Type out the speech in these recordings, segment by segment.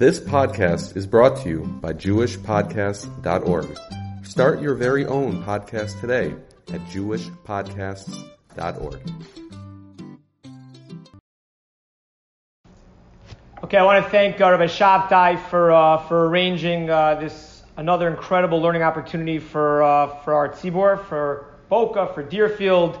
This podcast is brought to you by JewishPodcasts.org. Start your very own podcast today at JewishPodcasts.org. Okay, I want to thank uh, Rabbi Shabtai for uh, for arranging uh, this another incredible learning opportunity for uh, for our tzibor, for Boca, for Deerfield,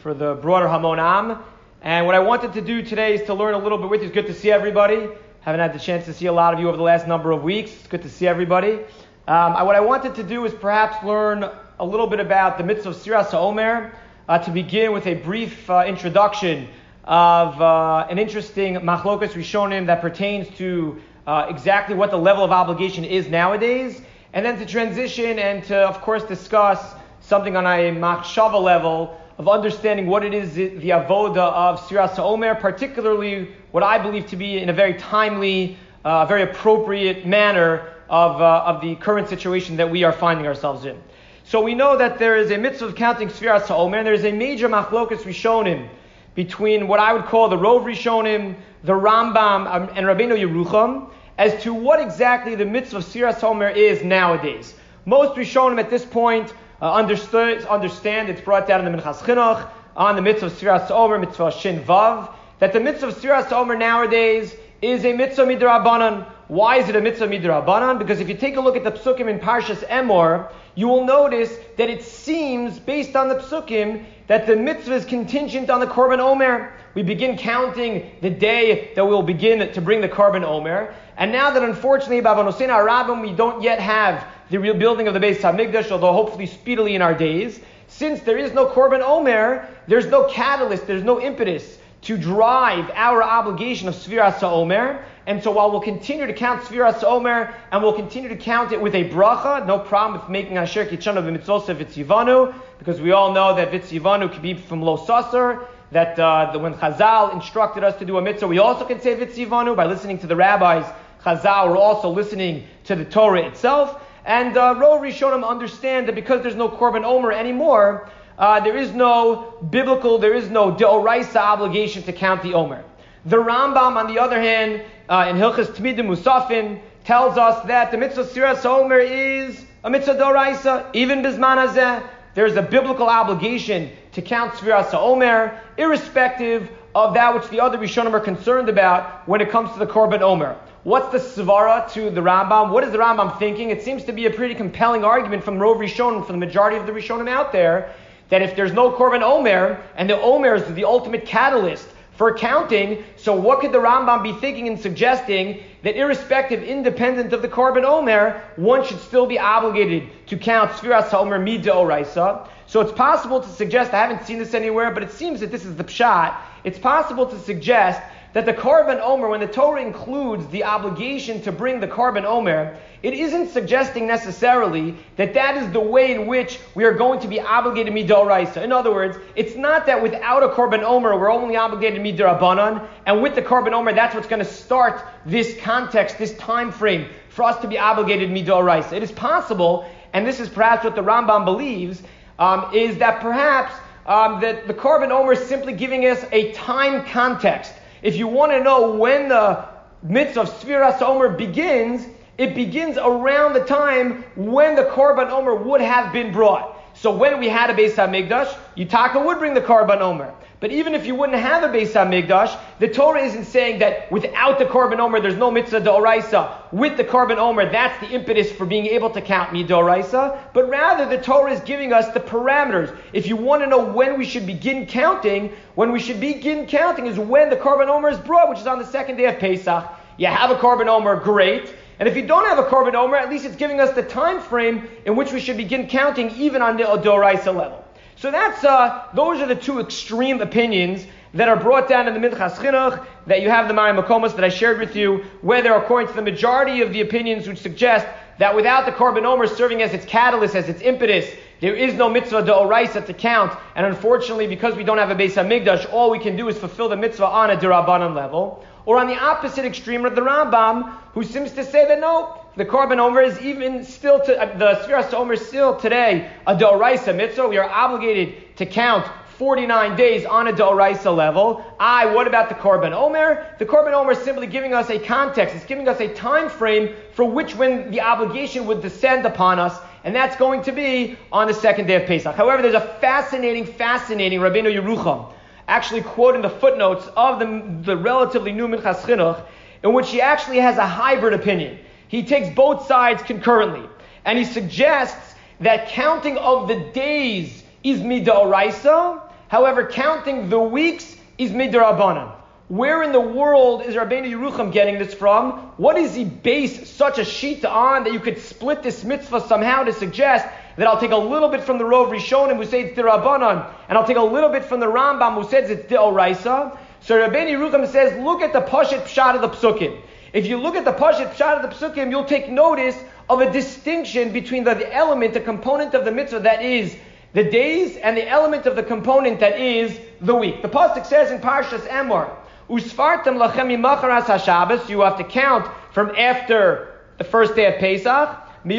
for the broader Hamon Am. And what I wanted to do today is to learn a little bit with you. It's good to see everybody. Haven't had the chance to see a lot of you over the last number of weeks. It's good to see everybody. Um, I, what I wanted to do is perhaps learn a little bit about the mitzvah of Sfiras HaOmer, uh, to begin with a brief uh, introduction of uh, an interesting machlokas rishonim that pertains to uh, exactly what the level of obligation is nowadays, and then to transition and to, of course, discuss something on a machshava level of understanding what it is the avoda of Sfiras Omer, particularly what I believe to be in a very timely, uh, very appropriate manner of, uh, of the current situation that we are finding ourselves in. So we know that there is a mitzvah of counting Sfiras Omer, and there is a major machlokas rishonim between what I would call the Rov Rishonim, the Rambam, um, and Rabbeinu Yerucham, as to what exactly the mitzvah of Sfiras Omer is nowadays. Most Rishonim at this point uh, understood, understand, it's brought down in the Minchas Chinuch, on the mitzvah of Sfiras Omer, mitzvah Shin Vav, that the mitzvah of Sfiras Omer nowadays is a mitzvah midrabanan. Why is it a mitzvah midrabanan? Because if you take a look at the psukim in Parshas Emor, you will notice that it seems, based on the psukim, that the mitzvah is contingent on the korban omer. We begin counting the day that we'll begin to bring the korban omer, and now that unfortunately, Bavanosin Arabim, we don't yet have the rebuilding of the Beis Hamikdash, although hopefully speedily in our days. Since there is no Korban Omer, there's no catalyst, there's no impetus to drive our obligation of Sfiras Omer. And so while we'll continue to count Sfiras Omer, and we'll continue to count it with a bracha, no problem with making Asher Kitchana v'mitzvoseh v'tzivanu, because we all know that v'tzivanu can be from Lo Sasser, that, uh, when Chazal instructed us to do a mitzvah, we also can say v'tzivanu by listening to the rabbis. Chazal were also listening to the Torah itself. And uh, Ro Rishonim understand that because there's no Korban Omer anymore, uh, there is no biblical, there is no Deoraisa obligation to count the Omer. The Rambam, on the other hand, uh, in Hilchas Tmidim Musafin, tells us that the mitzvah Sfiras Omer is a mitzvah Deoraisa, even Bisman Hazeh. There's a biblical obligation to count Sfiras Omer, irrespective of that which the other Rishonim are concerned about when it comes to the Korban Omer. What's the svara to the Rambam? What is the Rambam thinking? It seems to be a pretty compelling argument from Rov Rishonim, from the majority of the Rishonim out there, that if there's no Korban Omer, and the Omer is the ultimate catalyst for counting, so what could the Rambam be thinking and suggesting that irrespective, independent of the Korban Omer, one should still be obligated to count Sfiras Omer Mida Oraisa? So it's possible to suggest, I haven't seen this anywhere, but it seems that this is the pshat. It's possible to suggest that the Korban Omer, when the Torah includes the obligation to bring the Korban Omer, it isn't suggesting necessarily that that is the way in which we are going to be obligated midoraisa. In other words, it's not that without a Korban Omer we're only obligated midorabanan, and with the Korban Omer that's what's going to start this context, this time frame for us to be obligated midoraisa. It is possible, and this is perhaps what the Rambam believes, um, is that perhaps um, that the Korban Omer is simply giving us a time context if you want to know when the mitzvah of Sfiras Omer begins, it begins around the time when the Korban Omer would have been brought. So when we had a Beis HaMikdash, Yitaka would bring the Korban Omer. But even if you wouldn't have a Beis HaMikdash, the Torah isn't saying that without the Korban Omer, there's no mitzvah d'oraisa. With the Korban Omer, that's the impetus for being able to count midoraisa. But rather, the Torah is giving us the parameters. If you want to know when we should begin counting, when we should begin counting is when the Korban Omer is brought, which is on the second day of Pesach. You have a Korban Omer, great. And if you don't have a Korban Omer, at least it's giving us the time frame in which we should begin counting even on the Odoraisa level. So that's uh, those are the two extreme opinions that are brought down in the Minchas Chinuch, that you have the Mayim Makomos that I shared with you, where they're according to the majority of the opinions which suggest that without the Korban Omer serving as its catalyst, as its impetus, there is no mitzvah deoraisa to count, and unfortunately, because we don't have a Beis Hamikdash, all we can do is fulfill the mitzvah on a derabanan level. Or on the opposite extreme of the Rambam, who seems to say that no, the Korban Omer is even still to, uh, the Sfiras Omer still today a Doraisa mitzvah. We are obligated to count 49 days on a Doraisa level. I, what about the Korban Omer? The Korban Omer is simply giving us a context. It's giving us a time frame for which when the obligation would descend upon us, and that's going to be on the second day of Pesach. However, there's a fascinating, fascinating Rabbeinu Yerucham, actually quoting the footnotes of the, the relatively new Minchas Chinuch, in which he actually has a hybrid opinion. He takes both sides concurrently, and he suggests that counting of the days is midoraisa, However, counting the weeks is midrabanan. Where in the world is Rabbeinu Yerucham getting this from? What does he base such a sheet on that you could split this mitzvah somehow to suggest that I'll take a little bit from the Rov Rishonim who say it's dirabanan, and I'll take a little bit from the Rambam who says it's deoraisa. So Rabbeinu Yerucham says, look at the pashat pshat of the psukim. If you look at the pashat pshat of the psukim, you'll take notice of a distinction between the, element, the component of the mitzvah that is the days and the element of the component that is the week. The pasuk says in Parshas Emor, "Usfartem lachem macharas hashabbos." You have to count from after the first day of Pesach. If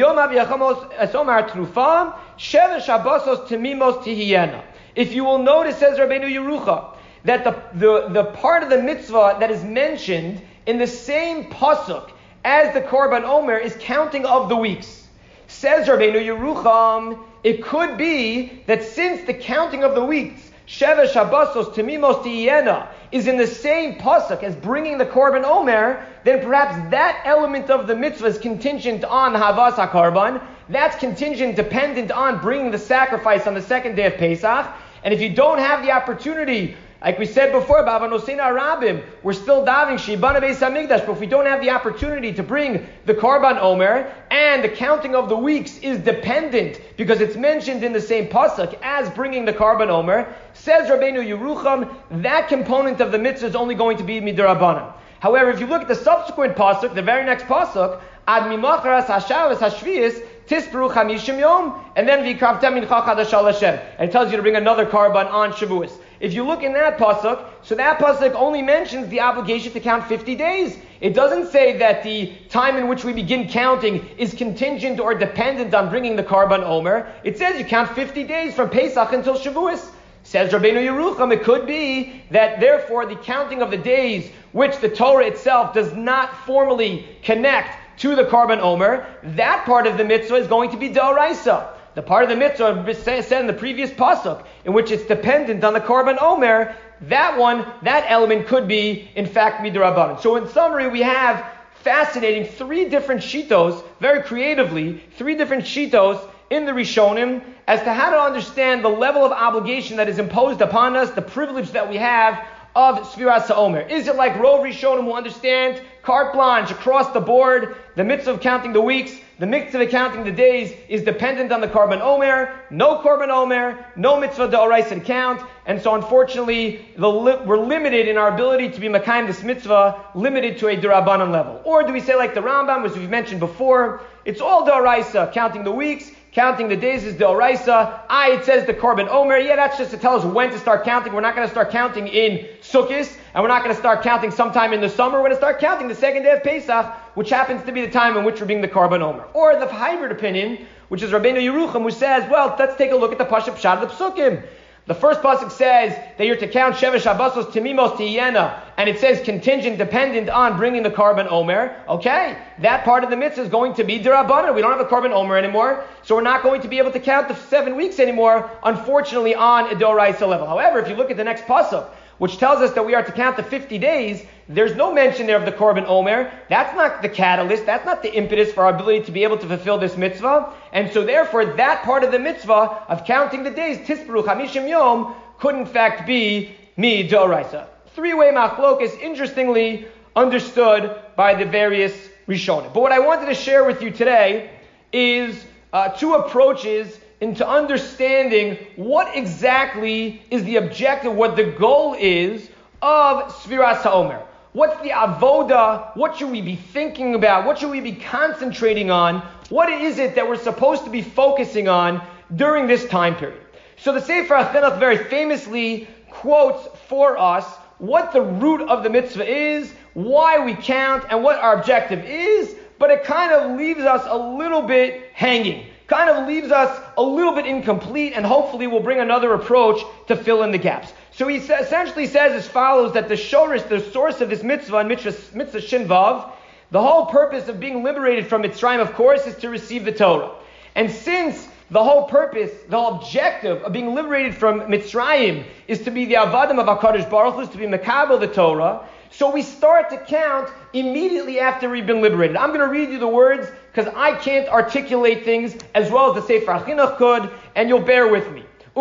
you will notice, says Rabbeinu Yerucham, that the, the, the part of the mitzvah that is mentioned in the same pasuk as the Korban Omer is counting of the weeks. Says Rabbeinu Yerucham, it could be that since the counting of the weeks, Sheva Shabbosos Timimos Tiyena, is in the same pasuk as bringing the Korban Omer, then perhaps that element of the mitzvah is contingent on Havas HaKorban. That's contingent, dependent on bringing the sacrifice on the second day of Pesach. And if you don't have the opportunity like we said before, Bavanosina Arabim, we're still davening Shibana Beis Hamikdash, but if we don't have the opportunity to bring the Karban Omer, and the counting of the weeks is dependent because it's mentioned in the same pasuk as bringing the Karban Omer, says Rabbeinu Yerucham, that component of the mitzvah is only going to be Midrabanan. However, if you look at the subsequent pasuk, the very next pasuk, Ad Mimacharas Hashavas Hashvias, Tisperu Chamishim Yom, and then Vikravtem Mincha Chadashal Hashem. And it tells you to bring another Karban on Shavuos. If you look in that pasuk, so that pasuk only mentions the obligation to count 50 days. It doesn't say that the time in which we begin counting is contingent or dependent on bringing the korban Omer. It says you count 50 days from Pesach until Shavuos. Says Rabbeinu Yerucham, it could be that therefore the counting of the days which the Torah itself does not formally connect to the korban Omer, that part of the mitzvah is going to be Doraisa. The part of the mitzvah said in the previous pasuk, in which it's dependent on the korban omer, that one, that element could be, in fact, midrabanan. So in summary, we have fascinating three different shitos, very creatively, three different shitos in the Rishonim as to how to understand the level of obligation that is imposed upon us, the privilege that we have of Sfiras Omer. Is it like Rov Rishonim who understand carte blanche across the board, the mitzvah of counting the weeks, the mitzvah of counting the days is dependent on the korban omer. No korban omer, no mitzvah to count. And so unfortunately, li- we're limited in our ability to be makayim this mitzvah, limited to a durabanan level. Or do we say like the Rambam, which we've mentioned before, it's all daraisa, counting the weeks, Counting the days is the Oraisa. I, it says the Korban Omer. Yeah, that's just to tell us when to start counting. We're not going to start counting in Sukkot, and we're not going to start counting sometime in the summer. We're going to start counting the second day of Pesach, which happens to be the time in which we're being the Korban Omer. Or the hybrid opinion, which is Rabbeinu Yerucham, who says, well, let's take a look at the Pasha Pshat of the Psukim. The first pasuk says that you're to count Sheva Shabbosos Timimos Tiyena, and it says contingent, dependent on bringing the korban Omer. Okay, that part of the mitzvah is going to be Dirabana. We don't have a korban Omer anymore, so we're not going to be able to count the seven weeks anymore, unfortunately, on a Doraisa level. However, if you look at the next pasuk, which tells us that we are to count the 50 days, there's no mention there of the Korban Omer. That's not the catalyst. That's not the impetus for our ability to be able to fulfill this mitzvah. And so therefore, that part of the mitzvah of counting the days, Tisperu Chamishim Yom, could in fact be Mi Doraisa. Three-way machlokas, interestingly understood by the various Rishonim. But what I wanted to share with you today is uh, two approaches into understanding what exactly is the objective, what the goal is of Sfiras HaOmer. What's the avoda? What should we be thinking about? What should we be concentrating on? What is it that we're supposed to be focusing on during this time period? So the Sefer HaChinuch very famously quotes for us what the root of the mitzvah is, why we count, and what our objective is, but it kind of leaves us a little bit hanging. kind of leaves us a little bit incomplete, and hopefully we'll bring another approach to fill in the gaps. So he essentially says as follows that the shorish, the source of this mitzvah, mitzvah, mitzvah shinvav, the whole purpose of being liberated from Mitzrayim, of course, is to receive the Torah. And since the whole purpose, the whole objective of being liberated from Mitzrayim is to be the avadim of HaKadosh Baruch Hu, is to be Makabel the Torah, so we start to count immediately after we've been liberated. I'm going to read you the words because I can't articulate things as well as the Sefer HaChinuch could, and you'll bear with me. The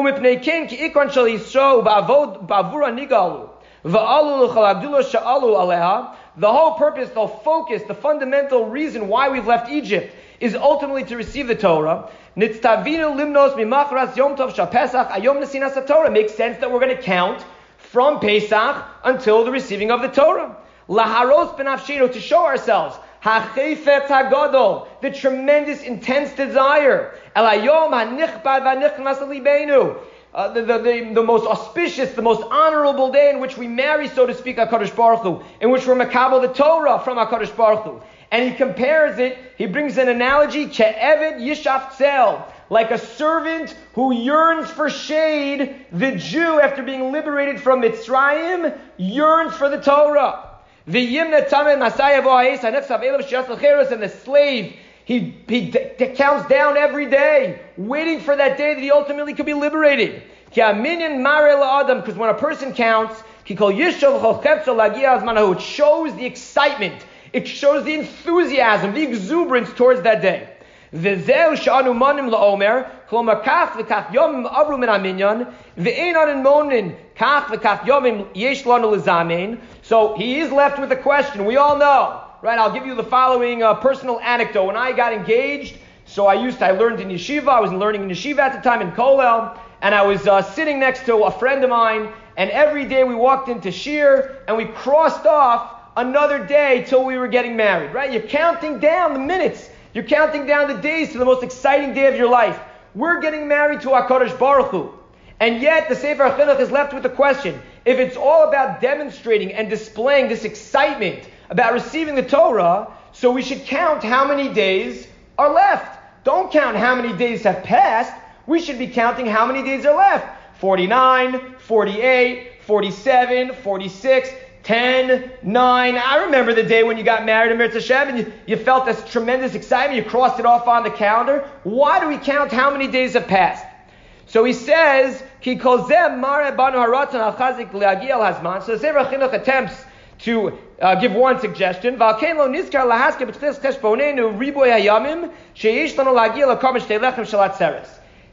whole purpose, the focus, the fundamental reason why we've left Egypt is ultimately to receive the Torah. Nitztavinu limnos mimachras yom tov shapesach ayom nesinas Torah. Makes sense that we're going to count from Pesach until the receiving of the Torah. Laharos benafshinu to show ourselves. Hachefetz hagadol, the tremendous, intense desire. Elayom hanichbad v'nichnas libenu. Uh, the, the, the, the, most auspicious, the most honorable day in which we marry, so to speak, HaKadosh Baruch Hu, in which we're makabel the Torah from HaKadosh Baruch Hu. And he compares it, he brings an analogy, Che'evet Yishaf Tzel, like a servant who yearns for shade, the Jew, after being liberated from Mitzrayim, yearns for the Torah. And the slave, he, he d- d- counts down every day, waiting for that day that he ultimately could be liberated. Because when a person counts, it shows the excitement it shows the enthusiasm, the exuberance towards that day. וזהו שאנו מונים לעומר, כלומר כך וכך יומים עברו מן המניין, ואין אנו מונים כך וכך יומים יש לנו לזמן. So he is left with a question. We all know, right? I'll give you the following uh, personal anecdote. When I got engaged, so I used to, I learned in yeshiva, I was learning in yeshiva at the time in Kollel, and I was uh, sitting next to a friend of mine, and every day we walked into Shir, and we crossed off another day till we were getting married, right? You're counting down the minutes. You're counting down the days to the most exciting day of your life. We're getting married to HaKadosh Baruch Hu. And yet the Sefer HaChinuch is left with the question, if it's all about demonstrating and displaying this excitement about receiving the Torah, so we should count how many days are left. Don't count how many days have passed. We should be counting how many days are left. 49, 48, 47, 46. 10, 9. I remember the day when you got married in Mirza Hashem and you, you felt this tremendous excitement. You crossed it off on the calendar. Why do we count how many days have passed? So he says, Ki. So the Sefer Chinuch attempts to uh, give one suggestion. Lo sheyish.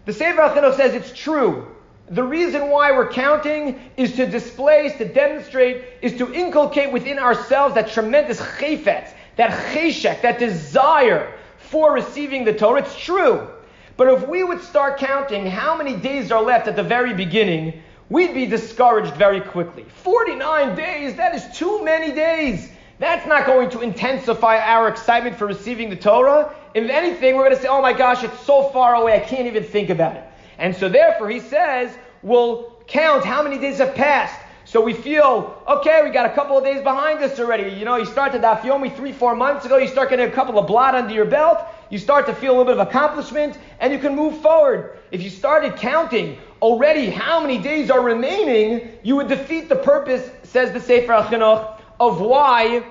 The Sefer Chinuch says it's true the reason why we're counting is to display, is to demonstrate, is to inculcate within ourselves that tremendous chayfetz, that cheshek, that desire for receiving the Torah. It's true. But if we would start counting how many days are left at the very beginning, we'd be discouraged very quickly. 49 days, that is too many days. That's not going to intensify our excitement for receiving the Torah. If anything, we're going to say, oh my gosh, it's so far away, I can't even think about it. And so therefore he says, we'll count how many days have passed. So we feel, okay, we got a couple of days behind us already. You know, you started that Yomi three, four months ago, you start getting a couple of blot under your belt, you start to feel a little bit of accomplishment, and you can move forward. If you started counting already how many days are remaining, you would defeat the purpose, says the Sefer HaChinuch, of why,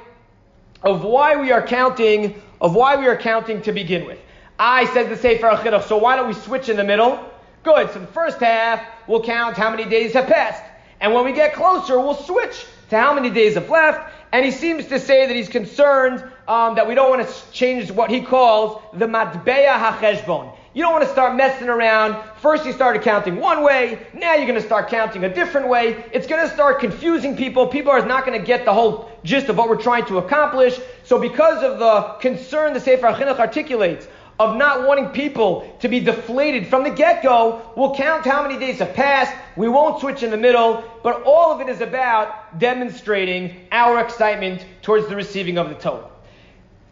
of why we are counting, of why we are counting to begin with. I says the Sefer HaChinuch, so why don't we switch in the middle? Good. So the first half, we'll count how many days have passed. And when we get closer, we'll switch to how many days have left. And he seems to say that he's concerned um, that we don't want to change what he calls the matbeya hacheshbon. You don't want to start messing around. First you started counting one way, now you're going to start counting a different way. It's going to start confusing people. People are not going to get the whole gist of what we're trying to accomplish. So because of the concern the Sefer HaChinuch articulates of not wanting people to be deflated from the get-go, we'll count how many days have passed. We won't switch in the middle, but all of it is about demonstrating our excitement towards the receiving of the Torah.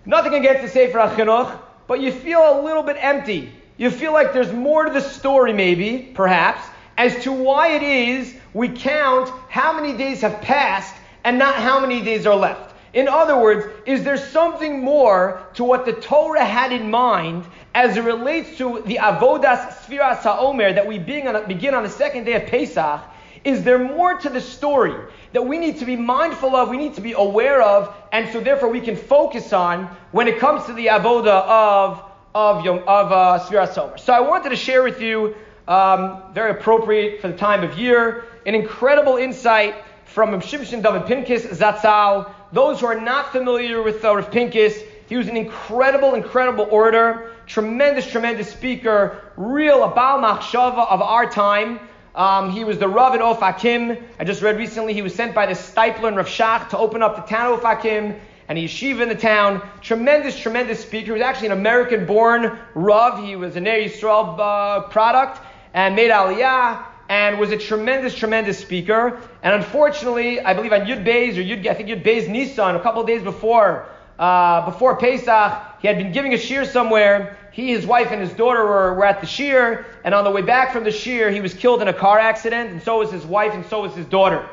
Nothing against the Sefer HaChinuch, but you feel a little bit empty. You feel like there's more to the story, maybe, perhaps, as to why it is we count how many days have passed and not how many days are left. In other words, is there something more to what the Torah had in mind as it relates to the Avodas Sfiras HaOmer that we begin on, the second day of Pesach? Is there more to the story that we need to be mindful of, we need to be aware of, and so therefore we can focus on when it comes to the Avodah of, of, of uh, HaOmer? So I wanted to share with you, um, very appropriate for the time of year, an incredible insight from Shimshon David Pincus Zatzal. Those who are not familiar with uh, Rav Pincus, he was an incredible, incredible orator, tremendous, tremendous speaker, real Abal Machshava of our time. Um, he was the Rav in Ofakim. I just read recently he was sent by the Steipler and Rav Shach to open up the town of Ofakim and a yeshiva in the town. Tremendous, tremendous speaker. He was actually an American-born Rav. He was an Ner Yisrael uh, product and made Aliyah and was a tremendous, tremendous speaker. And unfortunately, I believe on Yud Beis or Yud, I think Yud Beis Nissan, a couple of days before, uh, before Pesach, he had been giving a shiur somewhere. He, his wife, and his daughter were, were at the shiur, and on the way back from the shiur, he was killed in a car accident, and so was his wife, and so was his daughter.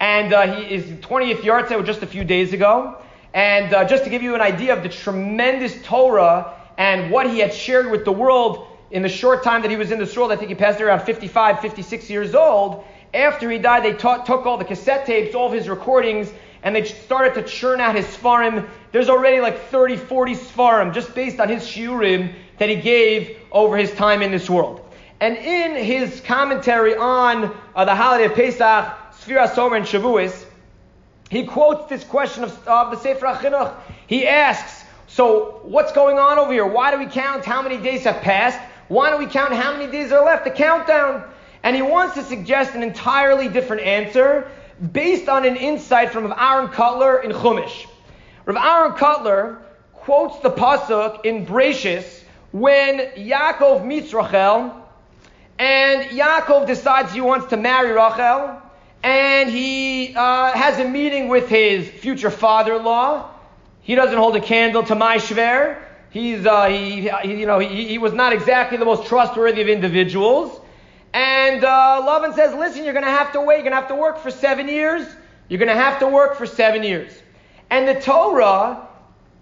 And uh, he is 20th yahrzeit just a few days ago. And uh, just to give you an idea of the tremendous Torah and what he had shared with the world, in the short time that he was in this world, I think he passed around 55, 56 years old. After he died, they took all the cassette tapes, all of his recordings, and they started to churn out his Sfarim. There's already like 30, 40 Sfarim just based on his shiurim that he gave over his time in this world. And in his commentary on uh, the holiday of Pesach, Sfiras HaOmer and Shavuos, he quotes this question of, of the Sefer HaChinuch. He asks, so what's going on over here? Why do we count how many days have passed? Why don't we count how many days are left? The countdown. And he wants to suggest an entirely different answer based on an insight from Aaron Kotler in Chumash. Rav Aaron Kotler quotes the pasuk in Brachis when Yaakov meets Rachel, and Yaakov decides he wants to marry Rachel, and he uh, has a meeting with his future father-in-law. He doesn't hold a candle to my shver. He's, uh, he, he, you know, he, he, was not exactly the most trustworthy of individuals. And uh, Lavan says, listen, you're going to have to wait. You're going to have to work for seven years. You're going to have to work for seven years. And the Torah,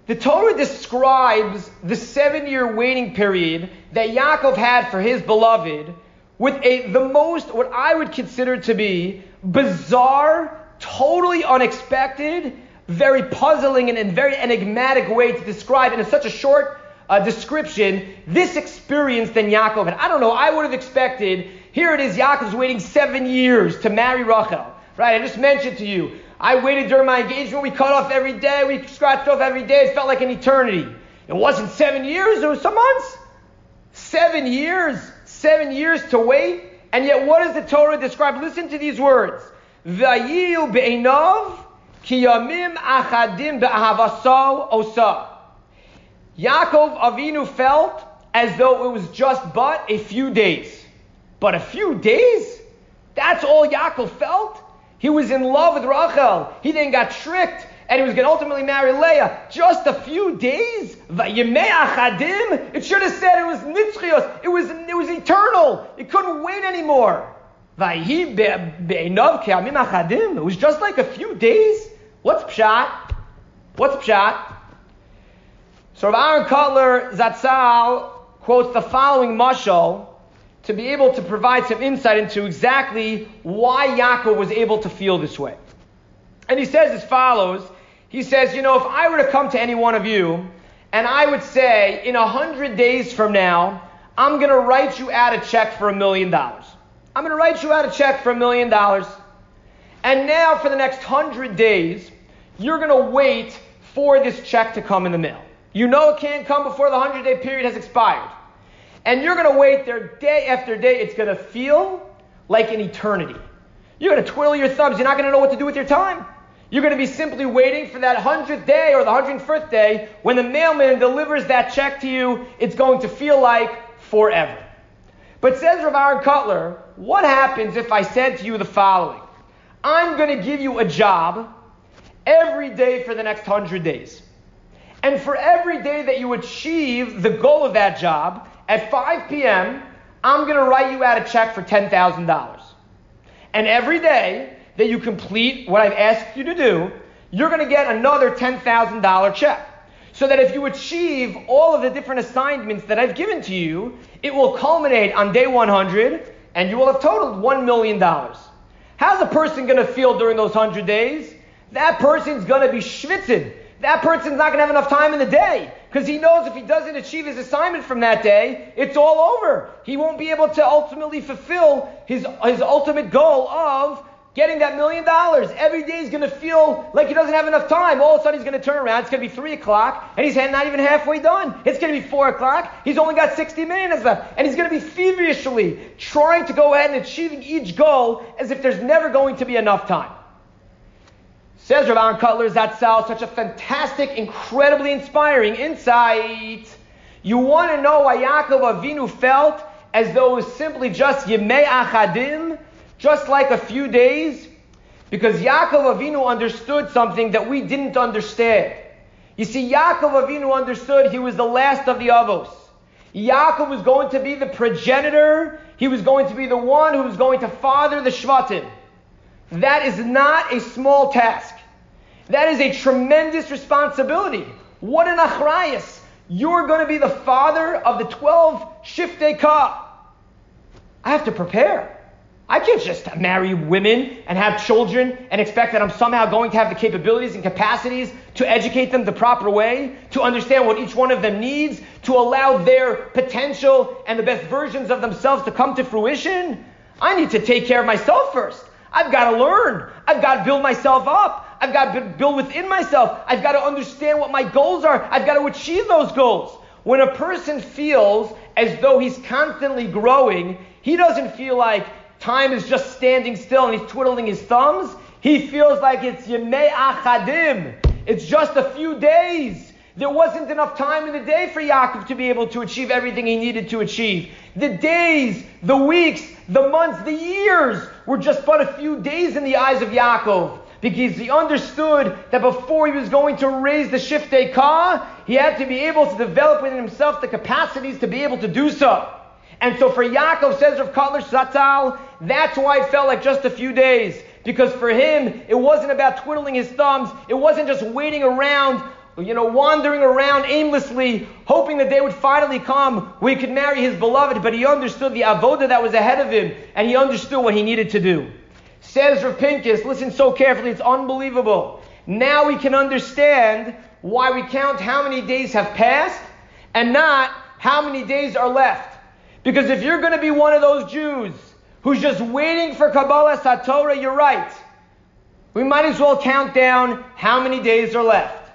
the Torah describes the seven-year waiting period that Yaakov had for his beloved with a, the most, what I would consider to be bizarre, totally unexpected, very puzzling and, very enigmatic way to describe in such a short uh, description this experience than Yaakov. And I don't know, I would have expected, here it is, Yaakov's waiting seven years to marry Rachel. Right, I just mentioned to you, I waited during my engagement, we cut off every day, we scratched off every day, it felt like an eternity. It wasn't seven years, it was some months. Seven years, seven years to wait. And yet what does the Torah describe? Listen to these words. Vayil be'enov Kiyamim achadim be'ahavaso osa. Yaakov Avinu felt as though it was just but a few days. But a few days? That's all Yaakov felt? He was in love with Rachel. He then got tricked and he was going to ultimately marry Leah. Just a few days? It should have said it was nitzchios. It was, it was eternal. It couldn't wait anymore. It was just like a few days. What's pshat? What's pshat? So Rav Aaron Kotler Zatzal quotes the following mashal to be able to provide some insight into exactly why Yaakov was able to feel this way. And he says as follows. He says, you know, if I were to come to any one of you and I would say, in a hundred days from now, I'm going to write you out a check for a million dollars. I'm going to write you out a check for a million dollars. And now, for the next hundred days, you're going to wait for this check to come in the mail. You know it can't come before the hundred day period has expired. And you're going to wait there day after day. It's going to feel like an eternity. You're going to twiddle your thumbs. You're not going to know what to do with your time. You're going to be simply waiting for that hundredth day or the hundred first day when the mailman delivers that check to you. It's going to feel like forever. But says Rav Aaron Kotler, what happens if I said to you the following? I'm going to give you a job every day for the next hundred days. And for every day that you achieve the goal of that job, at 5 p.m., I'm going to write you out a check for $10,000. And every day that you complete what I've asked you to do, you're going to get another $10,000 check. So that if you achieve all of the different assignments that I've given to you, it will culminate on day 100 and you will have totaled $1 million. How's a person going to feel during those 100 days? That person's going to be schwitzing. That person's not going to have enough time in the day because he knows if he doesn't achieve his assignment from that day, it's all over. He won't be able to ultimately fulfill his, his ultimate goal of getting that million dollars. Every day he's going to feel like he doesn't have enough time. All of a sudden he's going to turn around. It's going to be 3 o'clock and he's not even halfway done. It's going to be 4 o'clock. He's only got 60 minutes left. And he's going to be feverishly trying to go ahead and achieving each goal as if there's never going to be enough time. Says Rav Aaron Kotler Zatzal, such a fantastic, incredibly inspiring insight. You want to know why Yaakov Avinu felt as though it was simply just Yemei Achadim, just like a few days? Because Yaakov Avinu understood something that we didn't understand. You see, Yaakov Avinu understood he was the last of the Avos. Yaakov was going to be the progenitor. He was going to be the one who was going to father the Shvatim. That is not a small task. That is a tremendous responsibility. What an achrayas. You're going to be the father of the 12 shiftei ka. I have to prepare. I can't just marry women and have children and expect that I'm somehow going to have the capabilities and capacities to educate them the proper way, to understand what each one of them needs, to allow their potential and the best versions of themselves to come to fruition. I need to take care of myself first. I've got to learn. I've got to build myself up. I've got to build within myself. I've got to understand what my goals are. I've got to achieve those goals. When a person feels as though he's constantly growing, he doesn't feel like time is just standing still and he's twiddling his thumbs. He feels like it's Yemei Achadim. It's just a few days. There wasn't enough time in the day for Yaakov to be able to achieve everything he needed to achieve. The days, the weeks, the months, the years were just but a few days in the eyes of Yaakov because he understood that before he was going to raise the shiftei ka, he had to be able to develop within himself the capacities to be able to do so. And so for Yaakov, says Rav Kotler Zatzal, that's why it felt like just a few days. Because for him, it wasn't about twiddling his thumbs. It wasn't just waiting around, you know, wandering around aimlessly, hoping that day would finally come where he could marry his beloved. But he understood the avoda that was ahead of him, and he understood what he needed to do. Says Rav Pincus, listen so carefully, it's unbelievable. Now we can understand why we count how many days have passed and not how many days are left. Because if you're going to be one of those Jews who's just waiting for Kabbalah Satorah, you're right. We might as well count down how many days are left.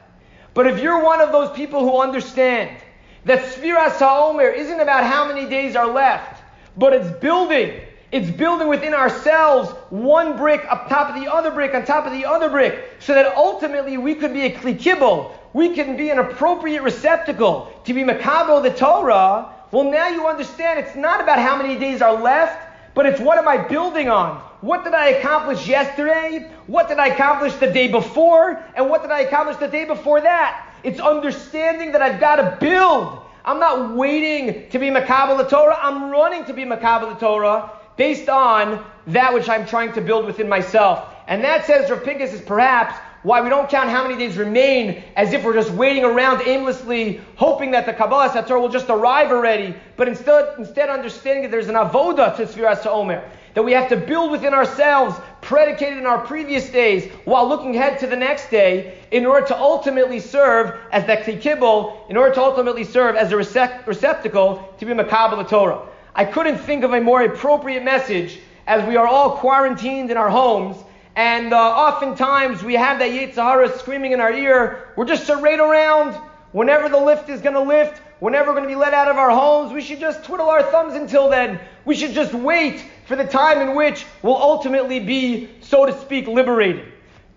But if you're one of those people who understand that Sfiras HaOmer isn't about how many days are left, but it's building it's building within ourselves one brick up top of the other brick on top of the other brick, so that ultimately we could be a klikibble. We can be an appropriate receptacle to be makabo the Torah. Well, now you understand it's not about how many days are left, but it's what am I building on? What did I accomplish yesterday? What did I accomplish the day before? And what did I accomplish the day before that? It's understanding that I've got to build. I'm not waiting to be makabel the Torah. I'm running to be makabel the Torah based on that which I'm trying to build within myself. And that says Rav is perhaps why we don't count how many days remain as if we're just waiting around aimlessly, hoping that the Kabbalah Sator will just arrive already, but instead, instead understanding that there's an avoda to Sfiras Omer, that we have to build within ourselves, predicated in our previous days, while looking ahead to the next day, in order to ultimately serve as that kibble, in order to ultimately serve as a receptacle to be Makabal Torah. I couldn't think of a more appropriate message as we are all quarantined in our homes. And uh, oftentimes we have that Yetzirah screaming in our ear. We're just right around. Whenever the lift is going to lift, whenever we're going to be let out of our homes, we should just twiddle our thumbs until then. We should just wait for the time in which we'll ultimately be, so to speak, liberated.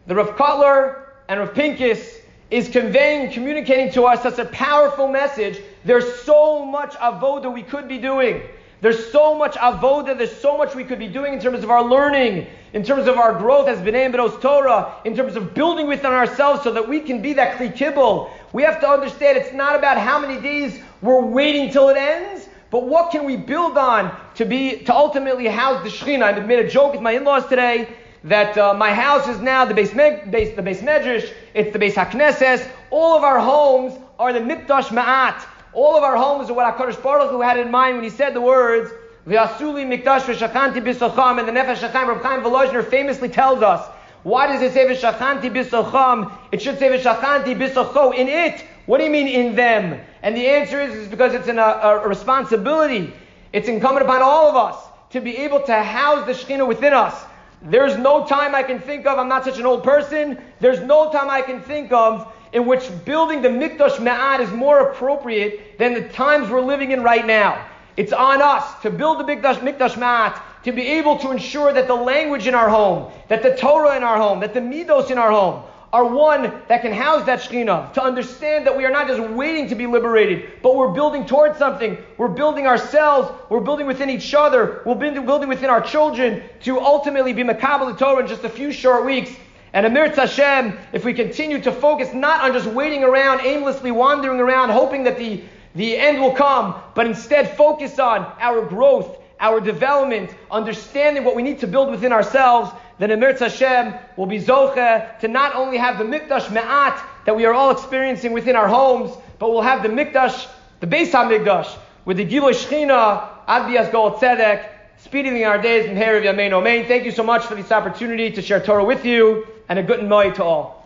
The Rav Kotler and Rav Pincus is conveying, communicating to us such a powerful message. There's so much avoda we could be doing. There's so much avoda, there's so much we could be doing in terms of our learning, in terms of our growth as B'nai B'nos Torah, in terms of building within ourselves so that we can be that Kli Kibbul. We have to understand it's not about how many days we're waiting till it ends, but what can we build on to be, to ultimately house the Shekhinah. I made a joke with my in-laws today that uh, my house is now the base, base, the base medrash, it's the base hakneses. All of our homes are the mikdash ma'at. All of our homes are what HaKadosh Baruch Hu had in mind when he said the words, V'asuli mikdash v'shachanti b'socham, and the Nefesh Chaim, Reb Chaim Volozhiner famously tells us, why does it say v'shachanti b'socham? It should say v'shachanti b'socho, in it. What do you mean in them? And the answer is, is because it's an, a, a responsibility. It's incumbent upon all of us to be able to house the Shekhinah within us. There's no time I can think of, I'm not such an old person, there's no time I can think of in which building the Mikdash Ma'at is more appropriate than the times we're living in right now. It's on us to build the Mikdash, Mikdash Ma'at, to be able to ensure that the language in our home, that the Torah in our home, that the Midos in our home are one that can house that Shekhinah, to understand that we are not just waiting to be liberated, but we're building towards something. We're building ourselves, we're building within each other, we're building within our children to ultimately be Makabal Torah in just a few short weeks. And Amir Hashem, if we continue to focus not on just waiting around, aimlessly wandering around, hoping that the, the end will come, but instead focus on our growth, our development, understanding what we need to build within ourselves, then Emir Hashem will be Zoche to not only have the Mikdash Me'at that we are all experiencing within our homes, but we'll have the Mikdash, the Beis HaMikdash, with the Giloy Shechina, Adbias Gol Tzedek, speeding our days in Herav Yamein Omein. Thank you so much for this opportunity to share Torah with you, and a good night to all.